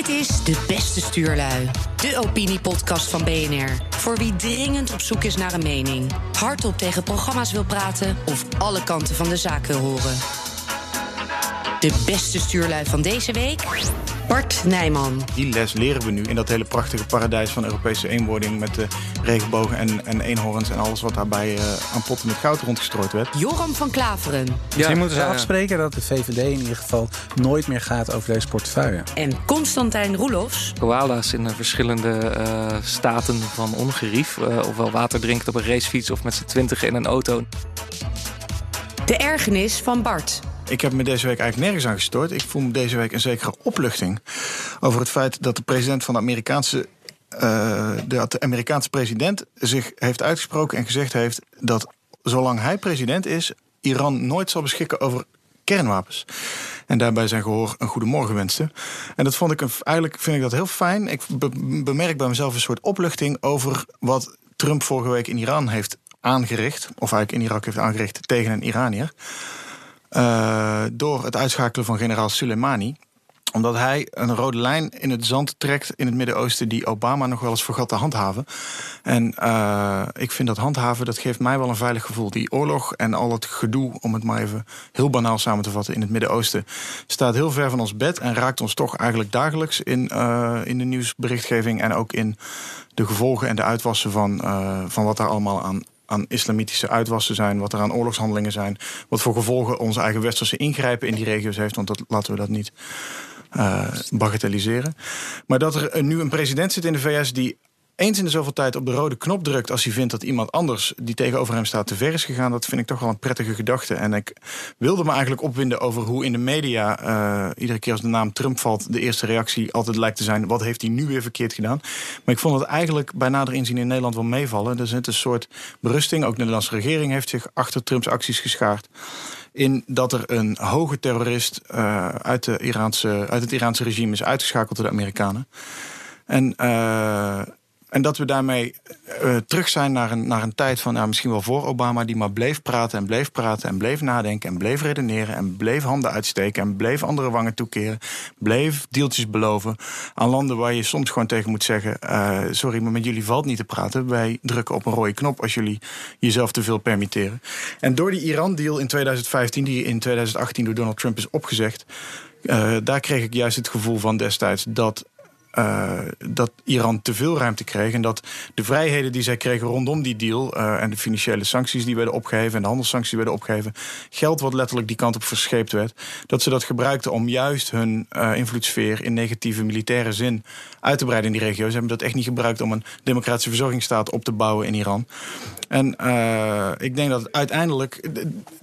Dit is De Beste Stuurlui, de opiniepodcast van BNR. Voor wie dringend op zoek is naar een mening, hardop tegen programma's wil praten of alle kanten van de zaak wil horen. De beste stuurlui van deze week? Bart Nijman. Die les leren we nu in dat hele prachtige paradijs van Europese eenwording met de regenbogen en, en eenhoorns en alles wat daarbij uh, aan potten met goud rondgestrooid werd. Joram van Klaveren. Misschien moeten ze afspreken dat de VVD in ieder geval nooit meer gaat over deze portefeuille. En Constantijn Roelofs. Koala's in de verschillende uh, staten van ongerief. Uh, ofwel water drinkt op een racefiets of met z'n twintig in een auto. De ergernis van Bart. Ik heb me deze week eigenlijk nergens aan gestoord. Ik voel me deze week een zekere opluchting over het feit dat de president van de Amerikaanse. Uh, de Amerikaanse president zich heeft uitgesproken en gezegd heeft dat zolang hij president is, Iran nooit zal beschikken over kernwapens. En daarbij zijn gehoor een goede morgen wenste. En dat vond ik een, eigenlijk vind ik dat heel fijn. Ik bemerk bij mezelf een soort opluchting over wat Trump vorige week in Iran heeft aangericht, of eigenlijk in Irak heeft aangericht tegen een Iranier. Uh, door het uitschakelen van generaal Soleimani omdat hij een rode lijn in het zand trekt in het Midden-Oosten die Obama nog wel eens vergat te handhaven. En uh, ik vind dat handhaven, dat geeft mij wel een veilig gevoel. Die oorlog en al het gedoe, om het maar even heel banaal samen te vatten, in het Midden-Oosten, staat heel ver van ons bed en raakt ons toch eigenlijk dagelijks in, uh, in de nieuwsberichtgeving en ook in de gevolgen en de uitwassen van, van wat daar allemaal aan aan islamitische uitwassen zijn, wat er aan oorlogshandelingen zijn, wat voor gevolgen onze eigen westerse ingrijpen in die regio's heeft, want dat, laten we dat niet uh, bagatelliseren. Maar dat er nu een president zit in de VS die eens in de zoveel tijd op de rode knop drukt als hij vindt dat iemand anders die tegenover hem staat te ver is gegaan, dat vind ik toch wel een prettige gedachte. En ik wilde me eigenlijk opwinden over hoe in de media uh, iedere keer als de naam Trump valt, de eerste reactie altijd lijkt te zijn: wat heeft hij nu weer verkeerd gedaan? Maar ik vond het eigenlijk bij nader inzien in Nederland wel meevallen. Er zit een soort berusting. Ook de Nederlandse regering heeft zich achter Trumps acties geschaard in dat er een hoge terrorist uh, uit, de Iraanse, uit het Iraanse regime is uitgeschakeld door de Amerikanen. En uh, en dat we daarmee uh, terug zijn naar een, naar een tijd van, nou, misschien wel voor Obama, die maar bleef praten en bleef praten en bleef nadenken en bleef redeneren en bleef handen uitsteken en bleef andere wangen toekeren, bleef deeltjes beloven aan landen waar je soms gewoon tegen moet zeggen: uh, sorry, maar met jullie valt niet te praten. Wij drukken op een rode knop als jullie jezelf te veel permitteren. En door die Iran-deal in 2015, die in 2018 door Donald Trump is opgezegd. Daar kreeg ik juist het gevoel van destijds dat uh, dat Iran te veel ruimte kreeg. En dat de vrijheden die zij kregen rondom die deal. Uh, en de financiële sancties die werden opgeheven. en de handelssancties die werden opgeheven. geld wat letterlijk die kant op verscheept werd. dat ze dat gebruikten om juist hun uh, invloedssfeer. in negatieve militaire zin uit te breiden in die regio. Ze hebben dat echt niet gebruikt om een democratische verzorgingsstaat op te bouwen in Iran. En ik denk dat uiteindelijk.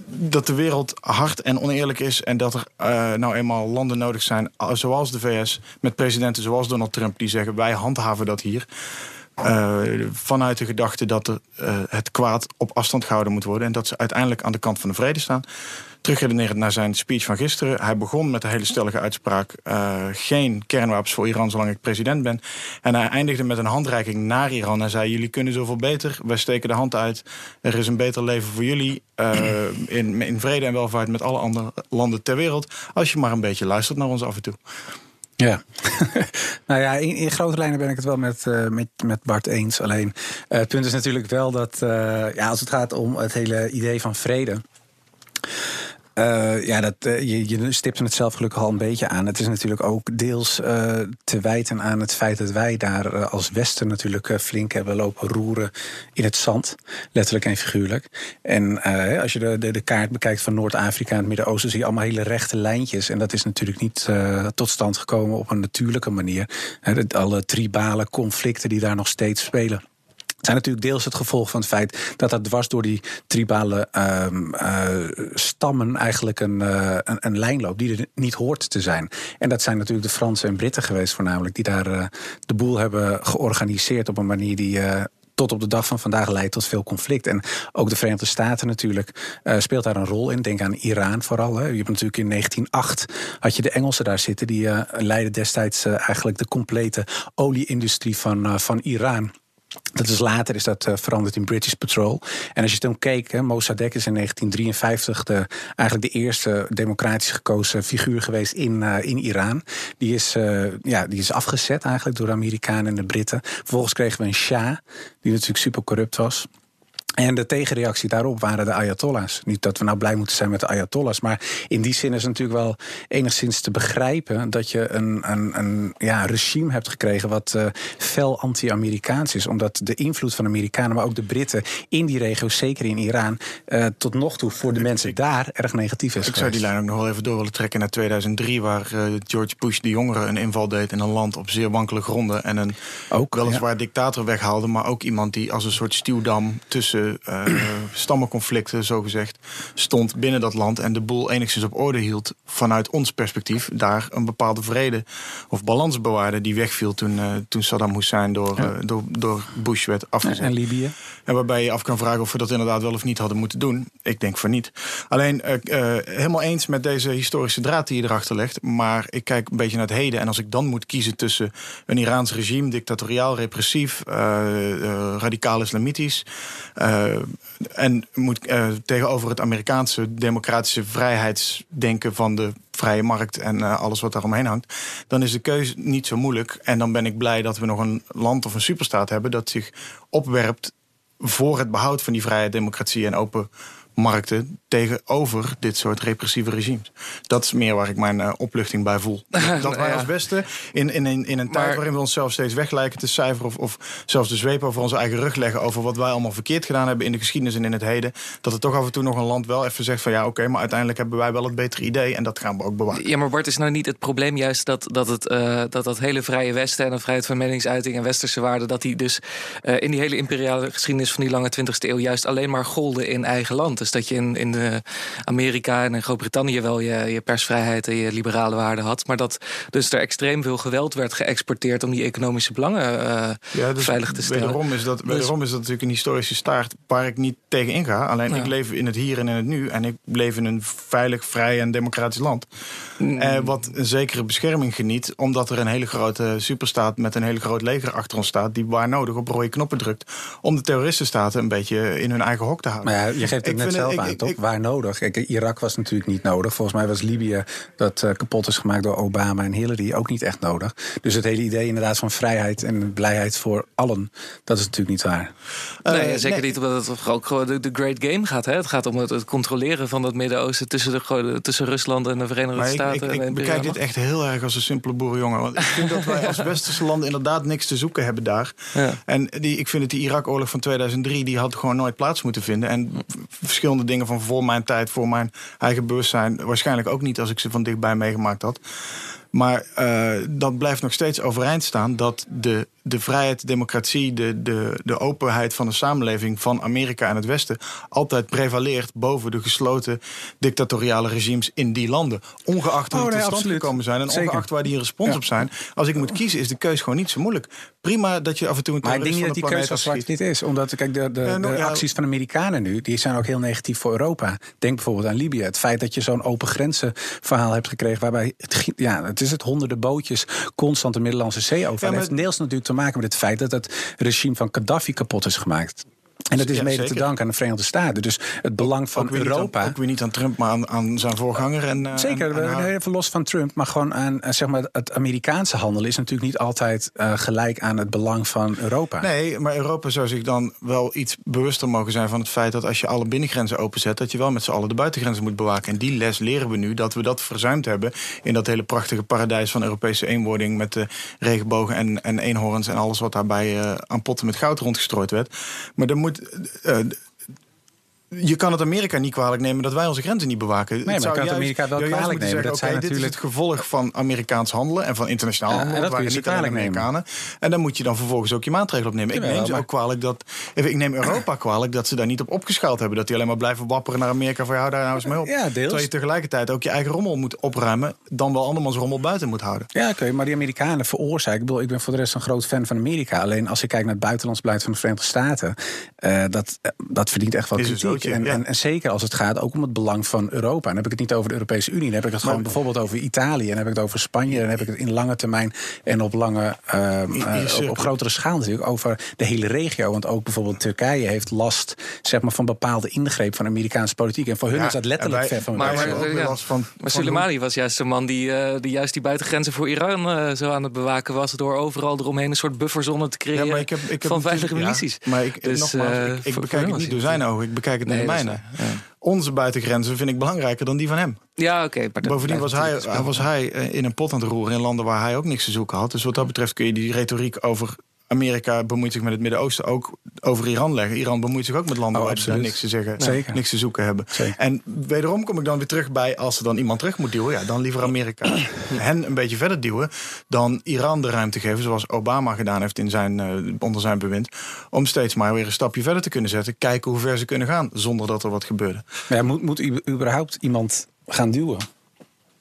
Dat de wereld hard en oneerlijk is. en dat er nou eenmaal landen nodig zijn. zoals de VS. met presidenten zoals Donald Trump die zeggen wij handhaven dat hier. Uh, vanuit de gedachte dat er, uh, het kwaad op afstand gehouden moet worden. En dat ze uiteindelijk aan de kant van de vrede staan. Terugredenerend naar zijn speech van gisteren. Hij begon met de hele stellige uitspraak: uh, geen kernwapens voor Iran zolang ik president ben. En hij eindigde met een handreiking naar Iran. En zei: Jullie kunnen zoveel beter. Wij steken de hand uit. Er is een beter leven voor jullie. in, in vrede en welvaart met alle andere landen ter wereld. Als je maar een beetje luistert naar ons af en toe. Ja, nou ja, in, in, grote lijnen ben ik het wel met, uh, met, met Bart eens. Alleen het punt is natuurlijk wel dat ja, als het gaat om het hele idee van vrede. Uh, ja, dat, uh, je, je stipte het zelf gelukkig al een beetje aan. Het is natuurlijk ook deels uh, te wijten aan het feit dat wij daar als Westen natuurlijk flink hebben lopen roeren in het zand. Letterlijk en figuurlijk. En als je de, de, de, kaart bekijkt van Noord-Afrika en het Midden-Oosten, zie je allemaal hele rechte lijntjes. En dat is natuurlijk niet tot stand gekomen op een natuurlijke manier. alle tribale conflicten die daar nog steeds spelen zijn natuurlijk deels het gevolg van het feit dat dat dwars door die tribale uh, uh, stammen eigenlijk een, uh, een, een, lijn loopt die er niet hoort te zijn. En dat zijn natuurlijk de Fransen en Britten geweest voornamelijk, die daar eh, de boel hebben georganiseerd op een manier die eh, tot op de dag van vandaag leidt tot veel conflict. En ook de Verenigde Staten natuurlijk speelt daar een rol in. Denk aan Iran vooral. Hè. Je hebt natuurlijk in 1908 had je de Engelsen daar zitten. Die uh, leidden destijds eigenlijk de complete olieindustrie van, van Iran. Dat is later is dat uh, veranderd in British Patrol. En als je toen keek, hè, Mossadegh is in 1953 de, eigenlijk de eerste democratisch gekozen figuur geweest in, uh, in Iran. Die is, uh, ja, die is afgezet eigenlijk door de Amerikanen en de Britten. Vervolgens kregen we een Shah, die natuurlijk super corrupt was. En de tegenreactie daarop waren de Ayatollahs. Niet dat we nou blij moeten zijn met de Ayatollahs, maar in die zin is het natuurlijk wel enigszins te begrijpen dat je een, een, een ja, regime hebt gekregen wat uh, fel anti-Amerikaans is. Omdat de invloed van Amerikanen, maar ook de Britten in die regio, zeker in Iran, uh, tot nog toe voor de mensen daar erg negatief is. Ik zou die lijn ook nog wel even door willen trekken naar 2003, waar uh, George Bush de jongere een inval deed in een land op zeer wankele gronden. En een ook, weliswaar ja. dictator weghaalde, maar ook iemand die als een soort stuwdam tussen uh, stammenconflicten, zogezegd, stond binnen dat land en de boel enigszins op orde hield vanuit ons perspectief, daar een bepaalde vrede of balans bewaarde die wegviel toen, uh, toen Saddam Hussein door, ja. uh, door, door Bush werd afgezet. En Libië. En waarbij je af kan vragen of we dat inderdaad wel of niet hadden moeten doen. Ik denk van niet. Alleen helemaal eens met deze historische draad die je erachter legt, maar ik kijk een beetje naar het heden en als ik dan moet kiezen tussen een Iraans regime, dictatoriaal, repressief, radicaal islamitisch, uh, en moet uh, tegenover het Amerikaanse democratische vrijheidsdenken van de vrije markt en uh, alles wat daaromheen hangt, dan is de keuze niet zo moeilijk. En dan ben ik blij dat we nog een land of een superstaat hebben dat zich opwerpt voor het behoud van die vrijheid, democratie en open markten tegenover dit soort repressieve regimes. Dat is meer waar ik mijn uh, opluchting bij voel. Dat wij als beste in, in, in, in een tijd waarin we onszelf steeds weg lijken te cijferen... Of, of zelfs de zweep over onze eigen rug leggen... over wat wij allemaal verkeerd gedaan hebben in de geschiedenis en in het heden... dat er toch af en toe nog een land wel even zegt van... ja, oké, okay, maar uiteindelijk hebben wij wel het betere idee... en dat gaan we ook bewaren. Ja, maar Bart, is nou niet het probleem juist dat dat, het, uh, dat, dat hele vrije Westen... en de vrijheid van meningsuiting en westerse waarden... dat die dus uh, in die hele imperiale geschiedenis van die lange 20e eeuw... juist alleen maar golden in eigen land. Dus dat je in, in de Amerika en in Groot-Brittannië wel je, je persvrijheid en je liberale waarden had. Maar dat dus er extreem veel geweld werd geëxporteerd om die economische belangen uh, ja, dus veilig te stellen. Wederom is, dat, wederom is dat natuurlijk een historische staart waar ik niet tegen inga. Alleen ja. ik leef in het hier en in het nu. En ik leef in een veilig, vrij en democratisch land. Mm. Eh, wat een zekere bescherming geniet. Omdat er een hele grote superstaat met een hele groot leger achter ons staat. Die waar nodig op rode knoppen drukt. Om de terroristenstaten een beetje in hun eigen hok te houden. Maar ja, je geeft het ik net zelf het, aan, ik, toch? Ik, waar nodig. Kijk, Irak was natuurlijk niet nodig. Volgens mij was Libië, dat uh, kapot is gemaakt door Obama en Hillary, ook niet echt nodig. Dus het hele idee inderdaad van vrijheid en blijheid voor allen, dat is natuurlijk niet waar. Nee, uh, zeker nee. niet omdat het ook gewoon de, de, great game gaat. Hè? Het gaat om het, het controleren van het Midden-Oosten tussen, de, tussen Rusland en de Verenigde maar Staten. Ik, ik, ik bekijk dit echt heel erg als een simpele boerenjongen. Want ik vind dat wij als westerse landen inderdaad niks te zoeken hebben daar. Ja. En die, ik vind dat die Irak-oorlog van 2003, die had gewoon nooit plaats moeten vinden. En verschillende dingen van voor mijn tijd, voor mijn eigen bewustzijn. Waarschijnlijk ook niet als ik ze van dichtbij meegemaakt had. Maar uh, dat blijft nog steeds overeind staan dat de, de vrijheid, democratie, de, de, de openheid van de samenleving van Amerika en het Westen altijd prevaleert boven de gesloten dictatoriale regimes in die landen. Ongeacht hoe oh, nee, tot stand gekomen zijn en Zeker. ongeacht waar die respons ja. op zijn. Als ik moet kiezen, is de keuze gewoon niet zo moeilijk. Prima dat je af en toe een Maar ik denk niet dat die keuze als zwart niet is. Omdat kijk, de, de, ja, nou, de ja. acties van de Amerikanen nu, die zijn ook heel negatief voor Europa. Denk bijvoorbeeld aan Libië. Het feit dat je zo'n open grenzen verhaal hebt gekregen, waarbij het, ja, het is het honderden bootjes constant de Middellandse Zee over. Ja, maar... heeft deels natuurlijk te maken met het feit dat het regime van Gaddafi kapot is gemaakt. En dat is ja, mede zeker. te danken aan de Verenigde Staten. Dus het belang van ook Europa. Aan, ook weer niet aan Trump, maar aan, aan zijn voorganger. En, uh, zeker, en, en even los van Trump. Maar gewoon aan zeg maar, het Amerikaanse handelen is natuurlijk niet altijd uh, gelijk aan het belang van Europa. Nee, maar Europa zou zich dan wel iets bewuster mogen zijn van het feit dat als je alle binnengrenzen openzet, dat je wel met z'n allen de buitengrenzen moet bewaken. En die les leren we nu dat we dat verzuimd hebben in dat hele prachtige paradijs van Europese eenwording met de regenbogen en, en eenhoorns en alles wat daarbij uh, aan potten met goud rondgestrooid werd. Maar er moet. Uh, je kan het Amerika niet kwalijk nemen dat wij onze grenzen niet bewaken. Nee, maar het kan het Amerika wel kwalijk nemen. Zeggen, dat okay, zijn dit is het gevolg van Amerikaans handelen en van internationaal ja, handelen. En dat waren niet alleen Amerikanen. Nemen. En dan moet je dan vervolgens ook je maatregelen opnemen. Ik neem ze maar... ook kwalijk dat. Ik neem Europa kwalijk dat ze daar niet op opgeschaald hebben. Dat die alleen maar blijven wapperen naar Amerika voor jou daar nou eens mee op. Ja, deels. Terwijl je tegelijkertijd ook je eigen rommel moet opruimen. Dan wel andermans rommel buiten moet houden. Ja, oké. Okay, maar die Amerikanen veroorzaken. Ik bedoel, ik ben voor de rest een groot fan van Amerika. Alleen als ik kijk naar het buitenlands beleid van de Verenigde Staten. Uh, dat, dat verdient echt wel kritiek. Cadeautje, En, ja. en, en zeker als het gaat ook om het belang van Europa. En dan heb ik het niet over de Europese Unie. Dan heb ik het gewoon bijvoorbeeld over Italië. En dan heb ik het over Spanje. En dan heb ik het in lange termijn en op lange ehm, eh, op, op grotere schaal natuurlijk over de hele regio. Want ook bijvoorbeeld Turkije heeft last zeg maar, van bepaalde ingreep van Amerikaanse politiek. En voor hun Ja, is dat letterlijk wij- ver van maar- ja. van. Maar Soleimani was juist de man die, eh, die juist die buitengrenzen voor Iran eh, zo aan het bewaken was. Door overal eromheen een soort bufferzone te creëren Ja, maar ik heb, ik heb van veilige milities. Ja, maar ik, Dus, nogmaals, eh, ik, bekijk het niet door zijn ogen. Ik bekijk het Nee, de mijne. ja. Onze buitengrenzen vind ik belangrijker dan die van hem. Ja, oké. Bovendien was hij, was hij eh, in een pot aan het roeren in landen waar hij ook niks te zoeken had. Dus wat dat betreft kun je die retoriek over Amerika bemoeit zich met het Midden-Oosten ook over Iran leggen. Iran bemoeit zich ook met landen Oh, waar ze niks te zeggen, Zeker. niks te zoeken hebben. Zeker. En wederom kom ik dan weer terug bij als er dan iemand terug moet duwen, ja, dan liever Amerika hen een beetje verder duwen dan Iran de ruimte geven, zoals Obama gedaan heeft in zijn, eh, onder zijn bewind, om steeds maar weer een stapje verder te kunnen zetten, kijken hoe ver ze kunnen gaan zonder dat er wat gebeurde. Maar ja, moet, moet überhaupt iemand gaan duwen?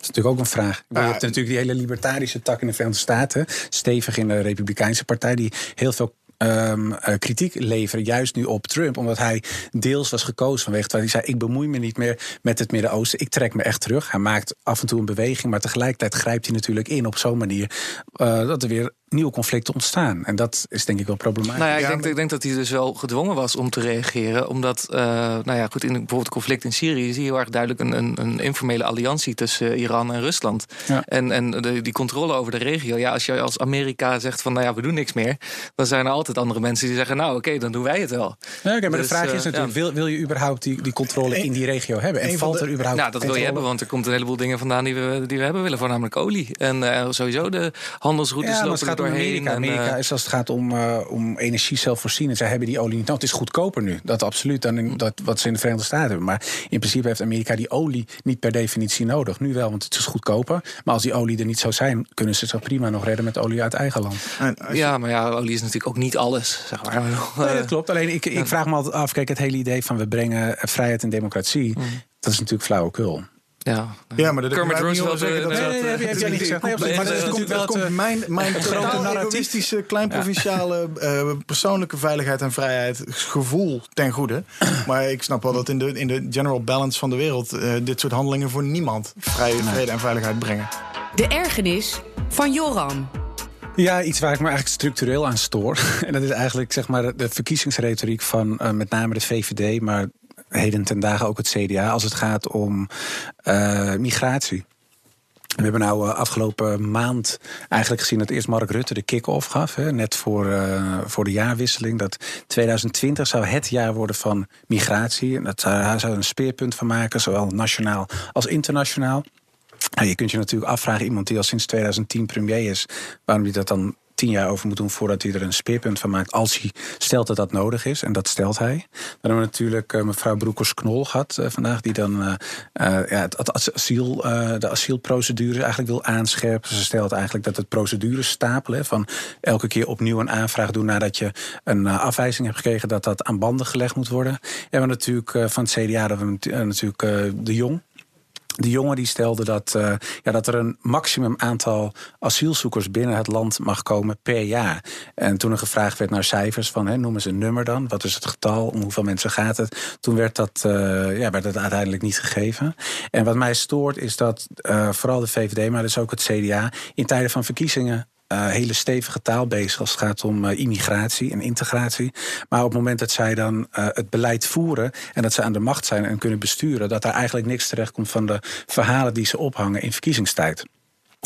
Dat is natuurlijk ook een vraag. Je Ja, hebt natuurlijk die hele libertarische tak in de Verenigde Staten. Stevig in de Republikeinse Partij. Die heel veel ehm, eh, kritiek leveren. Juist nu op Trump. Omdat hij deels was gekozen vanwege. Terwijl hij zei: Ik bemoei me niet meer met het Midden-Oosten. Ik trek me echt terug. Hij maakt af en toe een beweging. Maar tegelijkertijd grijpt hij natuurlijk in op zo'n manier. eh, dat er weer nieuwe conflicten ontstaan. En dat is denk ik wel problematisch. Nou ja, ik, denk, ik denk dat hij dus wel gedwongen was om te reageren. Omdat, eh, nou ja, goed, in bijvoorbeeld het conflict in Syrië zie je heel erg duidelijk een, een, een informele alliantie tussen eh, Iran en Rusland. Ja. En, en de, die controle over de regio. Ja, als je als Amerika zegt van, nou ja, we doen niks meer, dan zijn er altijd andere mensen die zeggen, nou oké, dan doen wij het wel. Ja, oké, maar Dus, de vraag eh, is natuurlijk: ja. wil, wil je überhaupt die, die controle in die regio hebben? En valt er überhaupt. Nou, dat wil je hebben, want er komt een heleboel dingen vandaan die we, die we hebben willen, voornamelijk olie. En eh, sowieso de handelsroutes lopen gaat om doorheen. Amerika. en, Amerika eh, is als het gaat om, uh, om energie zelfvoorzienend. Zij hebben die olie niet nodig. Het is goedkoper nu. Dat absoluut dan in, dat, wat ze in de Verenigde Staten hebben. Maar in principe heeft Amerika die olie niet per definitie nodig. Nu wel, want het is goedkoper. Maar als die olie er niet zou zijn, kunnen ze zich prima nog redden met olie uit eigen land. Je- ja, maar ja, olie is natuurlijk ook niet alles, zeg maar. Nee, dat klopt. Alleen ik, ik vraag me altijd af. Kijk, het hele idee van we brengen vrijheid en democratie. Dat is natuurlijk flauwekul. Ja, Ja, maar dat Kermit heb ik niet Roosevelt, horen zeggen. eh, Dat Nee, nee, nee, heb jij niet gezegd. Maar dat komt, komt mijn, mijn grote narratief. egoïstische, klein provinciale, eh, persoonlijke veiligheid en vrijheid gevoel ten goede. Maar ik snap wel dat in de, in de general balance van de wereld eh, dit soort handelingen voor niemand vrije, vrede en veiligheid brengen. De ergernis van Joram. Ja, iets waar ik me eigenlijk structureel aan stoor. En dat is eigenlijk zeg maar, de verkiezingsretoriek van eh, met name de VVD, maar heden ten dagen ook het CDA als het gaat om eh, migratie. We hebben nou eh, afgelopen maand eigenlijk gezien dat eerst Mark Rutte de kick-off gaf. Hè, net voor, eh, voor de jaarwisseling. Dat 2020 zou het jaar worden van migratie. En dat zou, hij zou een speerpunt van maken, zowel nationaal als internationaal. Nou, je kunt je natuurlijk afvragen, iemand die al sinds 2010 premier is, waarom hij dat dan tien jaar over moet doen voordat hij er een speerpunt van maakt, als hij stelt dat dat nodig is. En dat stelt hij. Dan hebben we natuurlijk uh, mevrouw Broekers-Knol gehad uh, vandaag, die dan uh, ja, het, asiel, de asielprocedure eigenlijk wil aanscherpen. Ze stelt eigenlijk dat het procedures stapelen, van elke keer opnieuw een aanvraag doen nadat je een afwijzing hebt gekregen, dat dat aan banden gelegd moet worden. En we natuurlijk van het CDA, dat we natuurlijk de Jong. De jongen die stelde dat, uh, ja, dat er een maximum aantal asielzoekers binnen het land mag komen per jaar. En toen er gevraagd werd naar cijfers van hè, noem eens een nummer dan. Wat is het getal? Om hoeveel mensen gaat het? Toen werd dat, uh, ja, werd het uiteindelijk niet gegeven. En wat mij stoort is dat uh, vooral de VVD, maar dus ook het CDA, in tijden van verkiezingen uh, hele stevige taal bezig als het gaat om uh, immigratie en integratie. Maar op het moment dat zij dan uh, het beleid voeren en dat ze aan de macht zijn en kunnen besturen, dat daar eigenlijk niks terecht komt van de verhalen die ze ophangen in verkiezingstijd.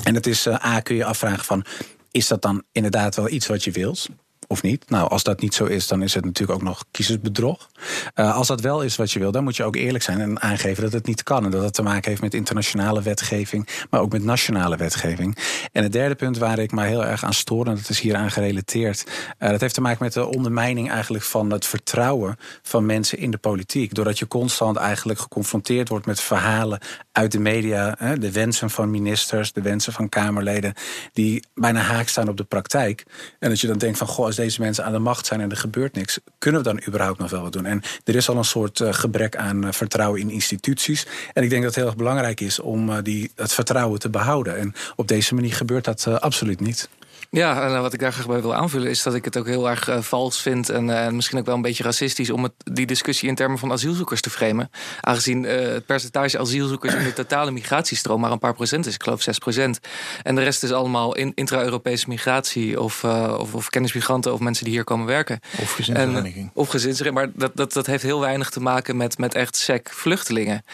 En het is A, kun je afvragen van, is dat dan inderdaad wel iets wat je wilt? Of niet? Nou, als dat niet zo is, dan is het natuurlijk ook nog kiezersbedrog. Uh, als dat wel is wat je wil, dan moet je ook eerlijk zijn en aangeven dat het niet kan. En dat het te maken heeft met internationale wetgeving, maar ook met nationale wetgeving. En het derde punt waar ik mij heel erg aan stoor, en dat is hier aan gerelateerd, uh, dat heeft te maken met de ondermijning eigenlijk van het vertrouwen van mensen in de politiek. Doordat je constant eigenlijk geconfronteerd wordt met verhalen uit de media, hè, de wensen van ministers, de wensen van Kamerleden, die bijna haak staan op de praktijk. En dat je dan denkt van, goh, deze mensen aan de macht zijn en er gebeurt niks, kunnen we dan überhaupt nog wel wat doen? En er is al een soort uh, gebrek aan uh, vertrouwen in instituties. En ik denk dat het heel erg belangrijk is om uh, die, het vertrouwen te behouden. En op deze manier gebeurt dat absoluut niet. Ja, en wat ik daar graag bij wil aanvullen is dat ik het ook heel erg vals vind en misschien ook wel een beetje racistisch om het, die discussie in termen van asielzoekers te framen. Aangezien het percentage asielzoekers in de totale migratiestroom maar een paar procent is, ik geloof 6 procent. En de rest is allemaal in, intra-Europese migratie of, of, of kennismigranten of mensen die hier komen werken. Of gezinshereniging. of gezinshereniging, maar dat, dat, dat heeft heel weinig te maken met, met echt sec vluchtelingen.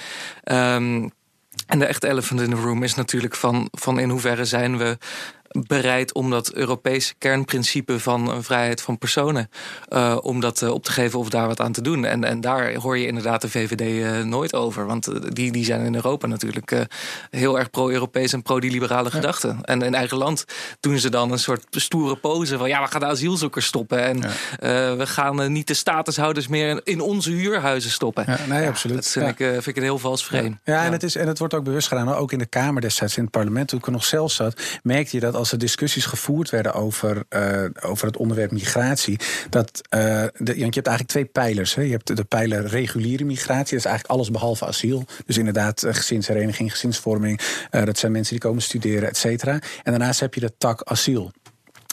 Um, en de echte elephant in the room is natuurlijk van, van in hoeverre zijn we bereid om dat Europese kernprincipe van een vrijheid van personen, uh, om dat uh, op te geven of daar wat aan te doen. En, en daar hoor je inderdaad de VVD uh, eh, nooit over. Want die, die zijn in Europa natuurlijk heel erg pro-Europees en pro-die-liberale ja. gedachten. En in eigen land doen ze dan een soort stoere pose van ja, we gaan de asielzoekers stoppen. En ja. we gaan niet de statushouders meer in onze huurhuizen stoppen. Ja, nee, absoluut. Dat vind, ik, vind ik een heel vals frame. Ja, en, Het is, en het wordt ook bewust gedaan, ook in de Kamer destijds in het parlement, toen ik er nog zelf zat, merkte je dat als er discussies gevoerd werden over, uh, over het onderwerp migratie, dat uh, de, je hebt eigenlijk twee pijlers. Hè. Je hebt de pijler reguliere migratie, dat is eigenlijk alles behalve asiel. Dus inderdaad, uh, gezinshereniging, gezinsvorming, dat zijn mensen die komen studeren, et cetera. En daarnaast heb je de tak asiel.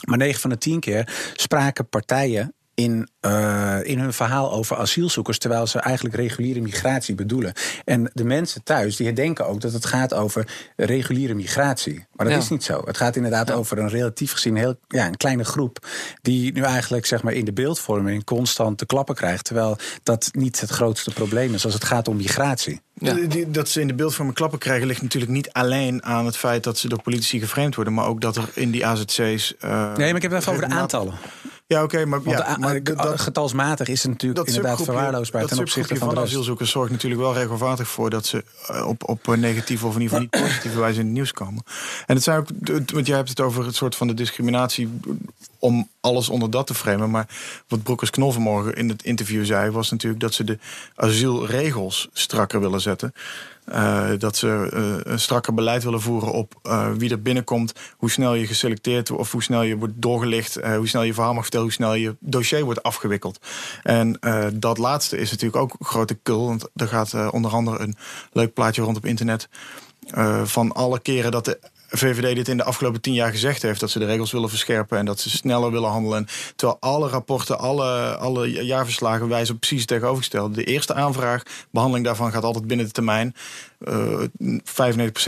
Maar 9 van de 10 keer spraken partijen in, uh, in hun verhaal over asielzoekers, terwijl ze eigenlijk reguliere migratie bedoelen. En de mensen thuis die denken ook dat het gaat over reguliere migratie. Maar dat is niet zo. Het gaat inderdaad ja. over een relatief gezien heel ja, een kleine groep die nu eigenlijk zeg maar, in de beeldvorming constant te klappen krijgt, terwijl dat niet het grootste probleem is als het gaat om migratie. Ja. Dat ze in de beeldvorming klappen krijgen ligt natuurlijk niet alleen aan het feit dat ze door politici geframed worden, maar ook dat er in die AZC's. Uh, nee, maar ik heb het even over de aantallen. Ja, oké, maar, ja, maar dat, getalsmatig is het natuurlijk inderdaad verwaarloosbaar ten opzichte van, van de asielzoekers zorgt natuurlijk wel regelmatig voor dat ze eh, op, op negatieve of in ieder geval niet positieve wijze in het nieuws komen. En het zijn ook, want jij hebt het over het soort van de discriminatie om alles onder dat te framen. Maar wat Broekers Knol vanmorgen in het interview zei, was natuurlijk dat ze de asielregels strakker willen zetten. Uh, dat ze uh, een strakker beleid willen voeren op uh, wie er binnenkomt, hoe snel je geselecteerd of hoe snel je wordt doorgelicht, hoe snel je verhaal mag vertellen, hoe snel je dossier wordt afgewikkeld. En dat laatste is natuurlijk ook een grote kul, want er gaat onder andere een leuk plaatje rond op internet. van alle keren dat de VVD dit in de afgelopen tien jaar gezegd heeft. Dat ze de regels willen verscherpen en dat ze sneller willen handelen. terwijl alle rapporten, alle, alle jaarverslagen wijzen op precies tegenovergestelde. De eerste aanvraag, behandeling daarvan gaat altijd binnen de termijn. Uh, eh,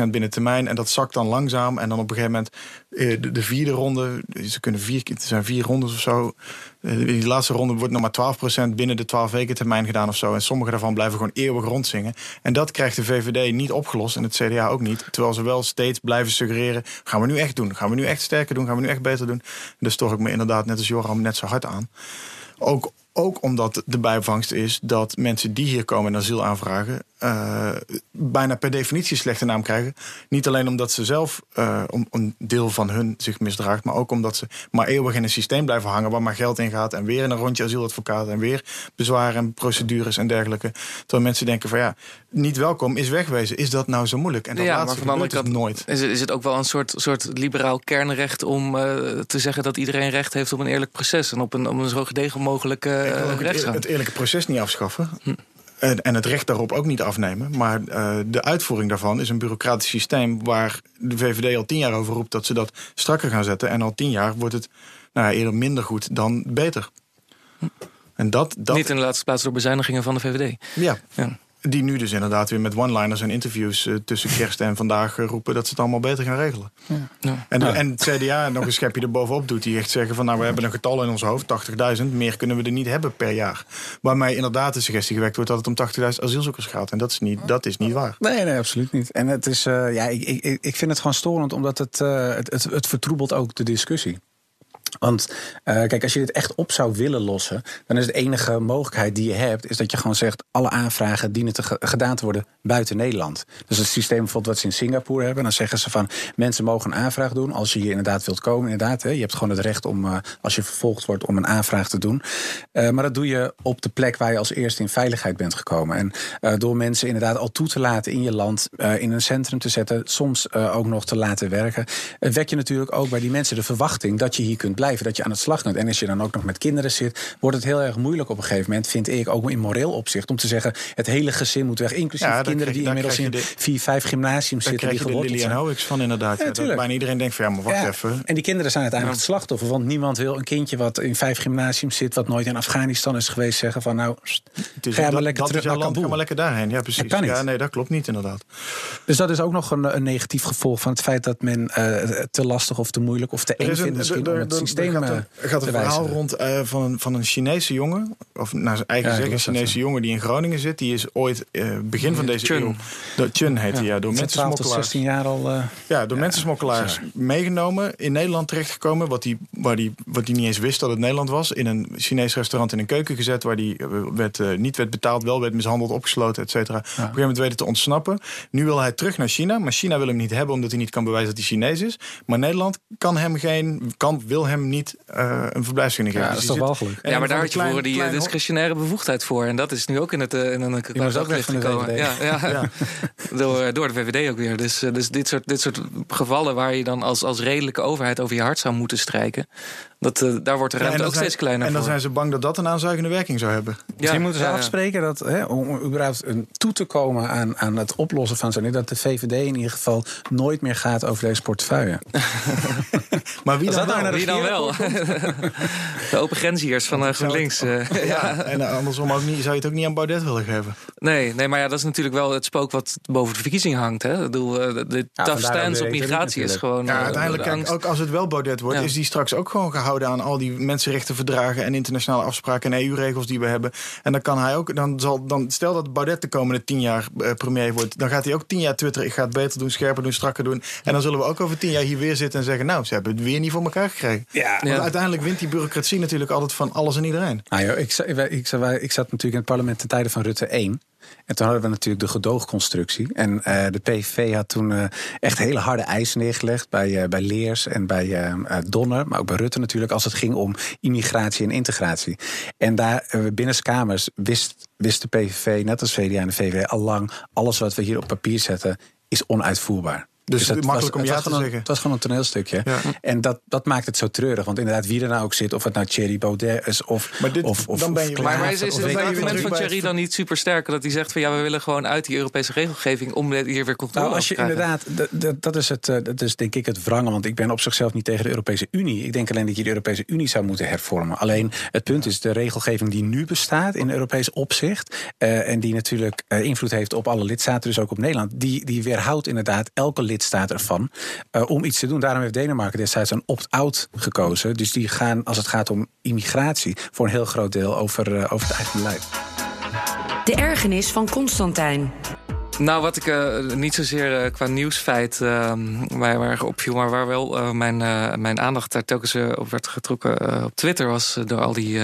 95% binnen termijn. En dat zakt dan langzaam. En dan op een gegeven moment uh, de, de, vierde ronde. Ze kunnen vier, het zijn vier rondes of zo. Uh, die laatste ronde wordt nog maar 12% binnen de 12 weken termijn gedaan of zo. En sommige daarvan blijven gewoon eeuwig rondzingen. En dat krijgt de VVD niet opgelost. En het CDA ook niet. Terwijl ze wel steeds blijven suggereren. Gaan we nu echt doen? Gaan we nu echt sterker doen? Gaan we nu echt beter doen? Dus stoor ik me inderdaad net als Joram net zo hard aan. Ook ook omdat de bijvangst is dat mensen die hier komen en asiel aanvragen, uh, bijna per definitie slechte naam krijgen. Niet alleen omdat ze zelf uh, om, een deel van hun zich misdraagt, maar ook omdat ze maar eeuwig in een systeem blijven hangen waar maar geld in gaat en weer in een rondje asieladvocaat en weer bezwaren en procedures en dergelijke. Terwijl mensen denken van ja, niet welkom is wegwezen. Is dat nou zo moeilijk? En dat ja, laatste maar van nooit. Is het, is het ook wel een soort, soort liberaal kernrecht om uh, te zeggen dat iedereen recht heeft op een eerlijk proces en op een, op een zo gedegen mogelijke het, het, eerlijke proces niet afschaffen. Hm. En, en het recht daarop ook niet afnemen. Maar uh, de uitvoering daarvan is een bureaucratisch systeem waar de VVD al tien jaar over roept dat ze dat strakker gaan zetten. En al tien jaar wordt het nou ja, eerder minder goed dan beter. Hm. En dat, dat... Niet in de laatste plaats door bezuinigingen van de VVD. Ja. ja. Die nu dus inderdaad weer met one-liners en interviews uh, tussen kerst en vandaag uh, roepen dat ze het allemaal beter gaan regelen. Ja. Ja. En, de, en het CDA nog een schepje erbovenop doet, die echt zeggen van nou we hebben een getal in ons hoofd, 80.000, meer kunnen we er niet hebben per jaar. Waarmee inderdaad de suggestie gewekt wordt dat het om 80.000 asielzoekers gaat. En dat is niet, dat is niet waar. Nee, nee, absoluut niet. En het is, uh, ja, ik, ik, ik vind het gewoon storend omdat het, het, het, het vertroebelt ook de discussie. Want uh, kijk, als je dit echt op zou willen lossen, dan is de enige mogelijkheid die je hebt, is dat je gewoon zegt: alle aanvragen dienen te gedaan te worden buiten Nederland. Dus het systeem bijvoorbeeld wat ze in Singapore hebben, dan zeggen ze van mensen mogen een aanvraag doen als je hier inderdaad wilt komen. Inderdaad, hè, je hebt gewoon het recht om, uh, als je vervolgd wordt, om een aanvraag te doen. Uh, maar dat doe je op de plek waar je als eerste in veiligheid bent gekomen. En door mensen inderdaad al toe te laten in je land, in een centrum te zetten, soms ook nog te laten werken, wek je natuurlijk ook bij die mensen de verwachting dat je hier kunt blijven blijven dat je aan het slag. En als je dan ook nog met kinderen zit, wordt het heel erg moeilijk op een gegeven moment, vind ik, ook in moreel opzicht, om te zeggen: het hele gezin moet weg, inclusief Ja, kinderen die inmiddels in de- vier, vijf gymnasiums Daar zitten die je de Lilian. Howicks van inderdaad. Ja, tuurlijk. bijna iedereen denkt van ja, maar wacht Ja, even. En die kinderen zijn uiteindelijk het slachtoffer. Want niemand wil een kindje wat in vijf gymnasiums zit... wat nooit in Afghanistan is geweest, zeggen van... nou, is- ga maar dat- lekker dat terug naar land, ga maar lekker daarheen. Ja, precies. Dat kan niet. Ja, nee, dat klopt niet inderdaad. Dus dat is ook nog een, een negatief gevolg van het feit... dat men eh, te lastig of te moeilijk of te eng vindt misschien om het systeem gaat eh, een, er gaat een verhaal rond eh, van, een, van een Chinese jongen. Of naar zijn eigen Ja, zeggen, een Chinese jongen die in Groningen zit. Die is ooit eh, begin van deze Chun. eeuw. Door Chun heet hij, ja. Door 12 tot mensensmokkelaars. 16 jaar al... Ja, door mensensmokkelaars meegenomen, in Nederland terechtgekomen. Wat hij waar die, wat die niet eens wist dat het Nederland was. In een Chinees restaurant in een keuken gezet. Waar die werd, niet werd betaald, wel werd mishandeld, opgesloten, et cetera. Op een gegeven moment weten te ontsnappen. Nu wil hij terug naar China. Maar China wil hem niet hebben omdat hij niet kan bewijzen dat hij Chinees is. Maar Nederland kan hem geen, kan, wil hem niet eh, een verblijfsvergunning geven. Ja, dat is Dus toch walgelijk? Ja, maar daar had je klein- voor die eh, klein- discretionaire bevoegdheid voor. En dat is nu ook in, het, eh, in een Die was ook weg van de gekomen. Ja, ja. Ja. door, door de VVD ook weer. Dus, dus dit, soort, dit soort gevallen waar je dan als, als redelijke overheid over je hart zou moeten strijken. Dat, eh, daar wordt de Ja, ruimte ook zijn- steeds kleiner En dan voor. zijn ze bang dat dat een aanzuigende werking zou hebben. Misschien moeten ze ja, ja. afspreken dat, hè, om überhaupt een, toe te komen aan, aan het oplossen van zo'n dat de VVD in ieder geval nooit meer gaat over deze portefeuille. Maar wie dan dat nou wel? naar de Wie dan wel? de open grenshiers van eh, GroenLinks. eh. Ja, en andersom ook niet, zou je het ook niet aan Baudet willen geven. Nee, nee, maar ja, dat is natuurlijk wel het spook wat boven de verkiezing hangt. Hè? Ik bedoel, de, de tough stance op migratie is gewoon. Ja, uiteindelijk, kijk, ook als het wel Baudet wordt, Ja. is die straks ook gewoon gehouden aan al die mensenrechtenverdragen en internationale afspraken en EU-regels die we hebben. En dan kan hij ook, dan zal, dan, stel dat Baudet de komende tien jaar eh, premier wordt, dan gaat hij ook tien jaar twitteren. Ik ga het beter doen, scherper doen, strakker doen. En dan zullen we ook over tien jaar hier weer zitten en zeggen, nou, ze hebben het weer niet voor elkaar gekregen. Ja, Want Ja. uiteindelijk wint die bureaucratie natuurlijk altijd van alles en iedereen. Nou joh, ik, ik, ik, ik zat natuurlijk in het parlement ten tijde van Rutte 1. En toen hadden we natuurlijk de gedoogconstructie. En eh, de PVV had toen eh, echt hele harde eisen neergelegd bij, eh, bij Leers en bij Donner. Maar ook bij Rutte natuurlijk als het ging om immigratie en integratie. En daar eh, binnenskamers wist, wist de PVV, net als VDA en de VVD, al lang... alles wat we hier op papier zetten is onuitvoerbaar. Dus het is makkelijk om het ja was te gewoon een- zeggen. Het was gewoon een toneelstukje. Ja. En dat, dat maakt het zo treurig. Want inderdaad, wie er nou ook zit, of het nou Thierry Baudet is of. Maar dit- of, of dan ben je of Maar, maar is, is het argument van Thierry dan niet super sterk? Dat hij zegt van ja, we willen gewoon uit die Europese regelgeving om hier weer controle Nou, als je over te krijgen. inderdaad, dat- dat, dat, is het, eh, dat is denk ik het wrangen. Want ik ben op zichzelf niet tegen de Europese Unie. Ik denk alleen dat je de Europese Unie zou moeten hervormen. Alleen het punt is, de regelgeving die nu bestaat in Europees opzicht. eh, en die natuurlijk eh, invloed heeft op alle lidstaten, dus ook op Nederland. Die, die weerhoudt inderdaad elke lidstaat ervan eh, om iets te doen. Daarom heeft Denemarken destijds een opt-out gekozen. Dus die gaan, als het gaat om immigratie, voor een heel groot deel over, eh, over het eigen beleid. De ergernis van Constantijn. Nou, wat ik eh, niet zozeer eh, qua nieuwsfeit uh, mij waar opviel, maar waar wel eh, mijn, mijn aandacht daar telkens op werd getrokken op Twitter, was door al die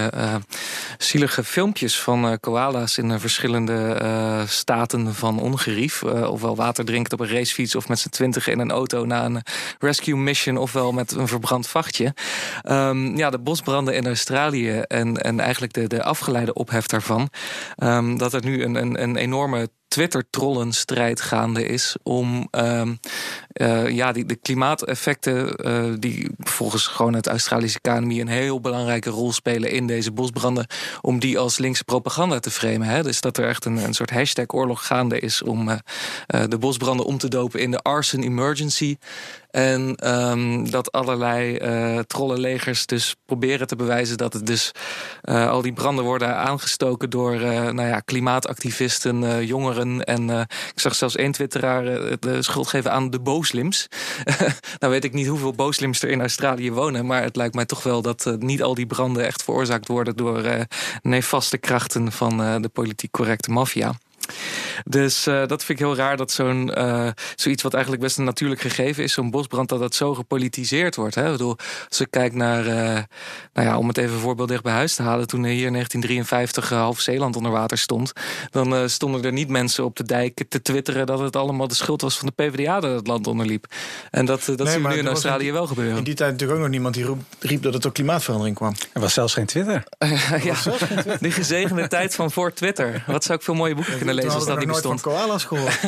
zielige filmpjes van koala's in verschillende staten van ongerief. Ofwel water drinkend op een racefiets of met z'n twintig in een auto na een rescue mission, ofwel met een verbrand vachtje. Ehm, ja, de bosbranden in Australië en, en eigenlijk de, de afgeleide ophef daarvan. Ehm, dat er nu een, een, een enorme Twitter-trollenstrijd gaande is om um, uh, ja, die, de klimaateffecten, uh, die volgens gewoon het Australische KNMI een heel belangrijke rol spelen in deze bosbranden, om die als linkse propaganda te framen. Hè? Dus dat er echt een, een soort hashtag-oorlog gaande is om uh, de bosbranden om te dopen in de arson emergency. En um, dat allerlei uh, trollenlegers dus proberen te bewijzen dat het dus uh, al die branden worden aangestoken door uh, nou ja, klimaatactivisten, jongeren. En ik zag zelfs één twitteraar de schuld geven aan de booslims. nou weet ik niet hoeveel booslims er in Australië wonen, maar het lijkt mij toch wel dat niet al die branden echt veroorzaakt worden door nefaste krachten van de politiek correcte maffia. Dus uh, dat vind ik heel raar dat zo'n uh, zoiets wat eigenlijk best een natuurlijk gegeven is, zo'n bosbrand, dat dat zo gepolitiseerd wordt. Hè? Ik bedoel, als ik kijk naar, uh, nou ja, om het even een voorbeeld dicht bij huis te halen, toen hier in 1953 half Zeeland onder water stond, dan stonden er niet mensen op de dijk te twitteren dat het allemaal de schuld was van de PvdA dat het land onderliep. En dat, dat nee, zien we nu in Australië in, wel gebeuren. In die tijd natuurlijk ook nog niemand die roep, riep dat het door klimaatverandering kwam. Er was zelfs geen Twitter. ja, zelfs geen Twitter. Die gezegende tijd van voor Twitter. Wat zou ik veel mooie boeken ja, kunnen lezen als dat niet bestond. Van koala's gehoord.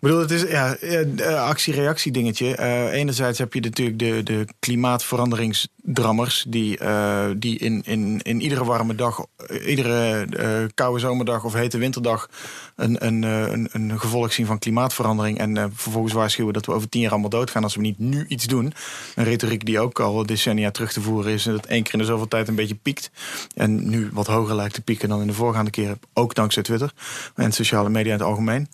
bedoel, het is ja, uh, actie-reactie dingetje. Uh, enerzijds heb je natuurlijk de, de klimaatveranderingsdrammers... die, uh, die in, in, in iedere warme dag, iedere koude zomerdag of hete winterdag... Een, een, een, een gevolg zien van klimaatverandering... en vervolgens waarschuwen dat we over tien jaar allemaal doodgaan... als we niet nu iets doen. Een retoriek die ook al decennia terug te voeren is... en dat één keer in de zoveel tijd een beetje piekt. En nu wat hoger lijkt te pieken dan in de voorgaande keren. Ook dankzij Twitter en sociale media in het algemeen.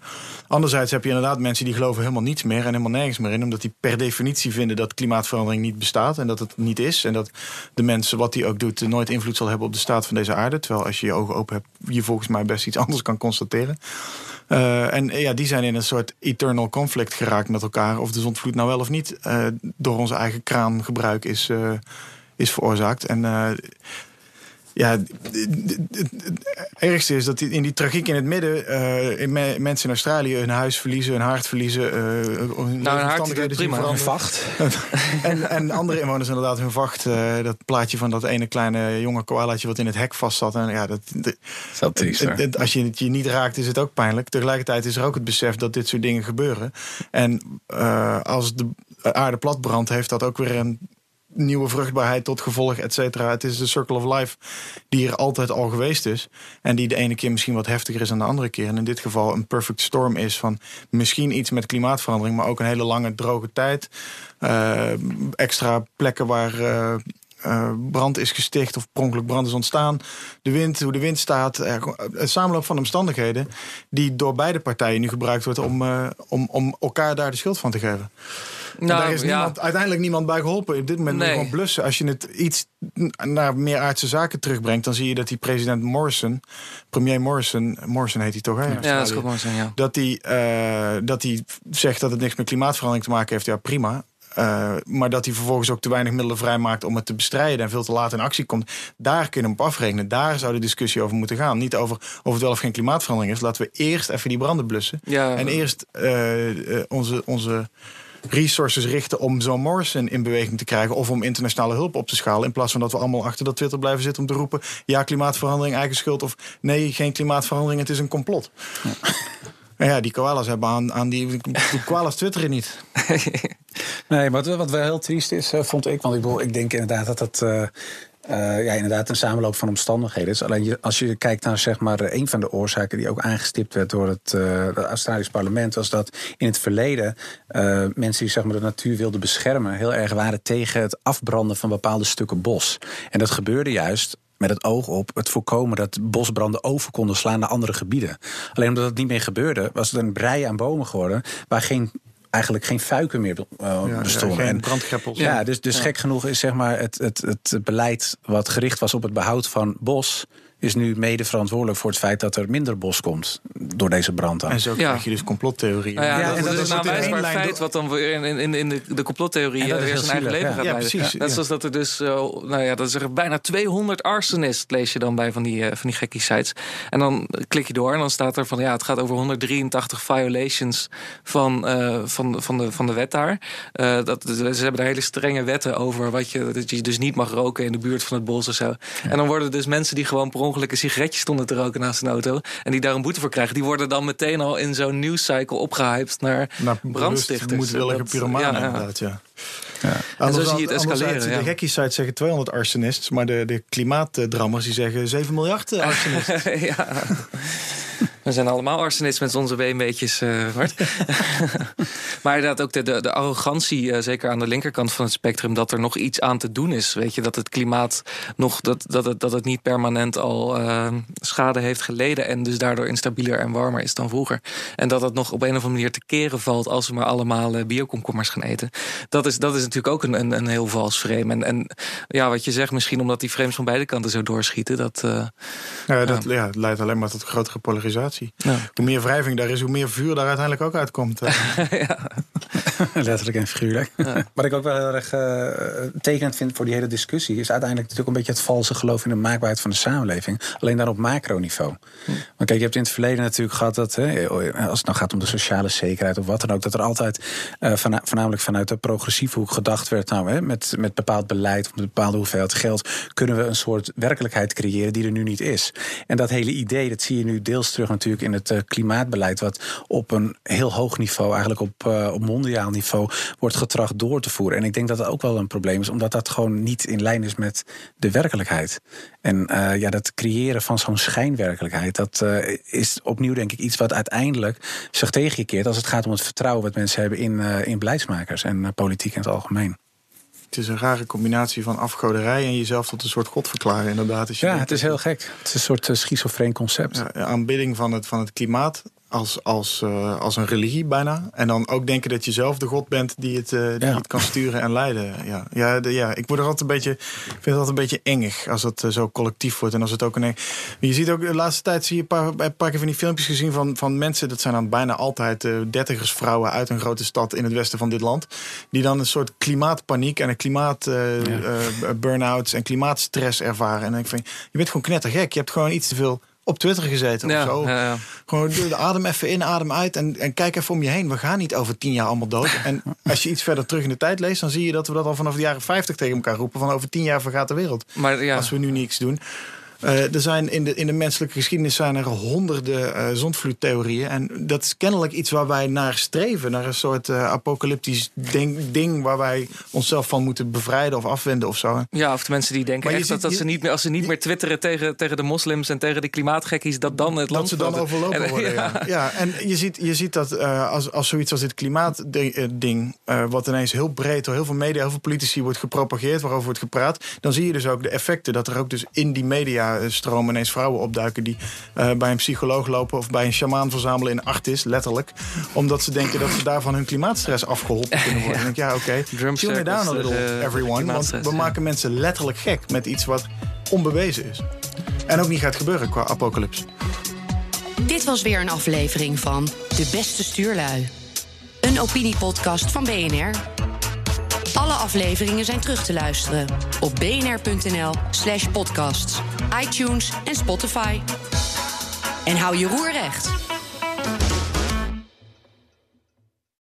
Anderzijds heb je inderdaad mensen die geloven helemaal niets meer en helemaal nergens meer in. Omdat die per definitie vinden dat klimaatverandering niet bestaat en dat het niet is. En dat de mensen, wat die ook doet, nooit invloed zal hebben op de staat van deze aarde. Terwijl als je je ogen open hebt, je volgens mij best iets anders kan constateren. Uh, en ja, die zijn in een soort eternal conflict geraakt met elkaar. Of de zondvloed nou wel of niet uh, door onze eigen kraangebruik is, is veroorzaakt. En ja, het ergste is dat in die tragiek in het midden uh, mensen in Australië hun huis verliezen, hun hart verliezen. Uh, hun nou, hun hart prima. Hun vacht. en, en andere inwoners inderdaad hun vacht. Uh, dat plaatje van dat ene kleine jonge koalaatje wat in het hek vast zat. En ja, dat, dat is als je het je niet raakt, is het ook pijnlijk. Tegelijkertijd is er ook het besef dat dit soort dingen gebeuren. En als de aarde plat brandt, heeft dat ook weer een nieuwe vruchtbaarheid tot gevolg, et cetera. Het is de circle of life die er altijd al geweest is. En die de ene keer misschien wat heftiger is dan de andere keer. En in dit geval een perfect storm is van misschien iets met klimaatverandering, maar ook een hele lange droge tijd. Uh, extra plekken waar. Uh, uh, brand is gesticht of pronkelijk brand is ontstaan. De wind, hoe de wind staat. Een samenloop van omstandigheden die door beide partijen nu gebruikt wordt om, om, om elkaar daar de schuld van te geven. Nou, daar is niemand, uiteindelijk niemand bij geholpen. Op dit moment nee. gewoon blussen. Als je het iets naar meer aardse zaken terugbrengt... dan zie je dat die president Morrison... premier Morrison... Morrison heet hij toch, hè? Ja, dat is goed Morrison, ja. Dat hij, uh, dat hij zegt dat het niks met klimaatverandering te maken heeft. Ja, prima. Uh, maar dat hij vervolgens ook te weinig middelen vrijmaakt om het te bestrijden en veel te laat in actie komt. Daar kunnen we op afrekenen. Daar zou de discussie over moeten gaan. Niet over of het wel of geen klimaatverandering is. Laten we eerst even die branden blussen. Ja. En eerst uh, onze, onze resources richten om zo'n Morrison in beweging te krijgen of om internationale hulp op te schalen. In plaats van dat we allemaal achter dat Twitter blijven zitten om te roepen: ja, klimaatverandering, eigen schuld. Of nee, geen klimaatverandering, het is een complot. Ja. En ja, die koalas hebben aan, aan die, die koalas twitteren niet. nee, maar wat, wat wel heel triest is, eh, vond ik. Want ik, bedoel, ik denk inderdaad dat dat. Uh, uh, ja, inderdaad een samenloop van omstandigheden is. Alleen als je kijkt naar zeg maar, een van de oorzaken die ook aangestipt werd door het, het Australisch parlement, was dat in het verleden mensen die zeg maar, de natuur wilden beschermen, heel erg waren tegen het afbranden van bepaalde stukken bos. En dat gebeurde juist met het oog op het voorkomen dat bosbranden over konden slaan naar andere gebieden. Alleen omdat het niet meer gebeurde, was het een brei aan bomen geworden waar geen eigenlijk geen fuiken meer uh, bestonden. Ja, dus, dus gek genoeg is zeg maar het, het, het beleid wat gericht was op het behoud van bos is nu mede verantwoordelijk voor het feit dat er minder bos komt door deze brand aan. En zo krijg je dus complottheorieën. Nou ja, ja, en dat, is een aanwijsbaar feit wat dan weer in, in, in de, de complottheorie weer zijn eigen leven gaat ja, precies. Net zoals dat er dus, uh, nou ja, dat is er bijna 200 arsonists lees je dan bij van die, uh, van die gekkie sites. En dan klik je door en dan staat er van ja, het gaat over 183 violations van, uh, van, van, de, van de wet daar. dat, ze hebben daar hele strenge wetten over wat je, dat je dus niet mag roken in de buurt van het bos of zo. En dan worden dus mensen die gewoon per ongeluk een sigaretje stonden te roken naast een auto. En die daar een boete voor krijgen. Die worden dan meteen al in zo'n nieuwscycle opgehyped naar, naar brandstichters. Moedwillige pyromanen ja, inderdaad, ja. Ja. En zo zie je het escaleren. De gekkie site zeggen 200 arsonists, maar de, de klimaatdrammers die zeggen 7 miljard arsonists. ja. We zijn allemaal arsonisten met onze beenbeetjes, uh, maar inderdaad ook de, de, de arrogantie, uh, zeker aan de linkerkant van het spectrum, dat er nog iets aan te doen is. Weet je, dat het klimaat nog, dat, dat, het, dat het niet permanent al uh, schade heeft geleden en dus daardoor instabieler en warmer is dan vroeger. En dat het nog op een of andere manier te keren valt als we maar allemaal biokomkommers gaan eten. Dat is, dat is natuurlijk ook een, een, een heel vals frame. En, en ja, wat je zegt, misschien omdat die frames van beide kanten zo doorschieten, dat. ja, dat ja, het leidt alleen maar tot grotere polarisatie. Hoe meer wrijving daar is, hoe meer vuur daar uiteindelijk ook uitkomt. ja. Letterlijk en figuurlijk. Wat ik ook wel heel erg uh, tekenend vind voor die hele discussie... is uiteindelijk natuurlijk een beetje het valse geloof in de maakbaarheid van de samenleving. Alleen dan op macroniveau. Hm. Want kijk, je hebt in het verleden natuurlijk gehad dat... Hè, als het nou gaat om de sociale zekerheid of wat dan ook... dat er altijd uh, voornamelijk vanuit de progressieve hoek gedacht werd... nou, hè, met, met bepaald beleid of met een bepaalde hoeveelheid geld... kunnen we een soort werkelijkheid creëren die er nu niet is. En dat hele idee, dat zie je nu deels terug natuurlijk in het klimaatbeleid, wat op een heel hoog niveau, eigenlijk op, op mondiaal niveau, wordt getracht door te voeren. En ik denk dat dat ook wel een probleem is, omdat dat gewoon niet in lijn is met de werkelijkheid. En ja, dat creëren van zo'n schijnwerkelijkheid, dat is opnieuw denk ik iets wat uiteindelijk zich tegen je keert als het gaat om het vertrouwen wat mensen hebben in, in beleidsmakers en politiek in het algemeen. Het is een rare combinatie van afgoderij en jezelf tot een soort god verklaren, inderdaad. ja, het is heel gek. Het is een soort uh, schizofreen concept. Ja, aanbidding van het, van het klimaat als, als, uh, als een religie bijna. En dan ook denken dat je zelf de God bent die het, uh, die het kan sturen en leiden. Ja, ja, de, ja ik word er altijd een beetje, vind het altijd een beetje engig als het uh, zo collectief wordt. En als het ook een. Je ziet ook de laatste tijd zie je een paar, een paar keer van die filmpjes gezien van, van mensen. Dat zijn dan bijna altijd dertigers vrouwen uit een grote stad in het westen van dit land. Die dan een soort klimaatpaniek en een klimaat ja. burn-outs en klimaatstress ervaren. En dan denk ik van, je bent gewoon knettergek. Je hebt gewoon iets te veel op Twitter gezeten ja, of zo. Ja, ja. Gewoon de adem even in, adem uit en, en kijk even om je heen. We gaan niet over tien jaar allemaal dood. En als je iets verder terug in de tijd leest, dan zie je dat we dat al vanaf de jaren 50 tegen elkaar roepen. Van over tien jaar vergaat de wereld. Maar, Als we nu niks doen. Uh, er zijn in, de, in de menselijke geschiedenis zijn er honderden uh, zondvloedtheorieën. En dat is kennelijk iets waar wij naar streven. Naar een soort uh, apocalyptisch ding, ding, waar wij onszelf van moeten bevrijden of afwenden of zo. Ja, of de mensen die denken echt dat, dat ze niet meer, als ze niet meer twitteren tegen, tegen de moslims en tegen de klimaatgekkies, dat dan het land... Dat ze dan overlopen en, worden, ja. ja. en je ziet, je ziet dat als, als zoiets als dit klimaatding, wat ineens heel breed door heel veel media, heel veel politici wordt gepropageerd, waarover wordt gepraat, dan zie je dus ook de effecten dat er ook dus in die media stroom ineens vrouwen opduiken die uh, bij een psycholoog lopen of bij een shamaan verzamelen in Artis, letterlijk. Omdat ze denken dat ze daarvan hun klimaatstress afgeholpen kunnen worden. ja. Ja, oké. Okay. Chill me down a little, uh, everyone. Want we maken mensen letterlijk gek met iets wat onbewezen is. En ook niet gaat gebeuren qua apocalyps. Dit was weer een aflevering van De Beste Stuurlui. Een opiniepodcast van BNR. Alle afleveringen zijn terug te luisteren op bnr.nl/slash podcasts, iTunes en Spotify. En hou je roer recht.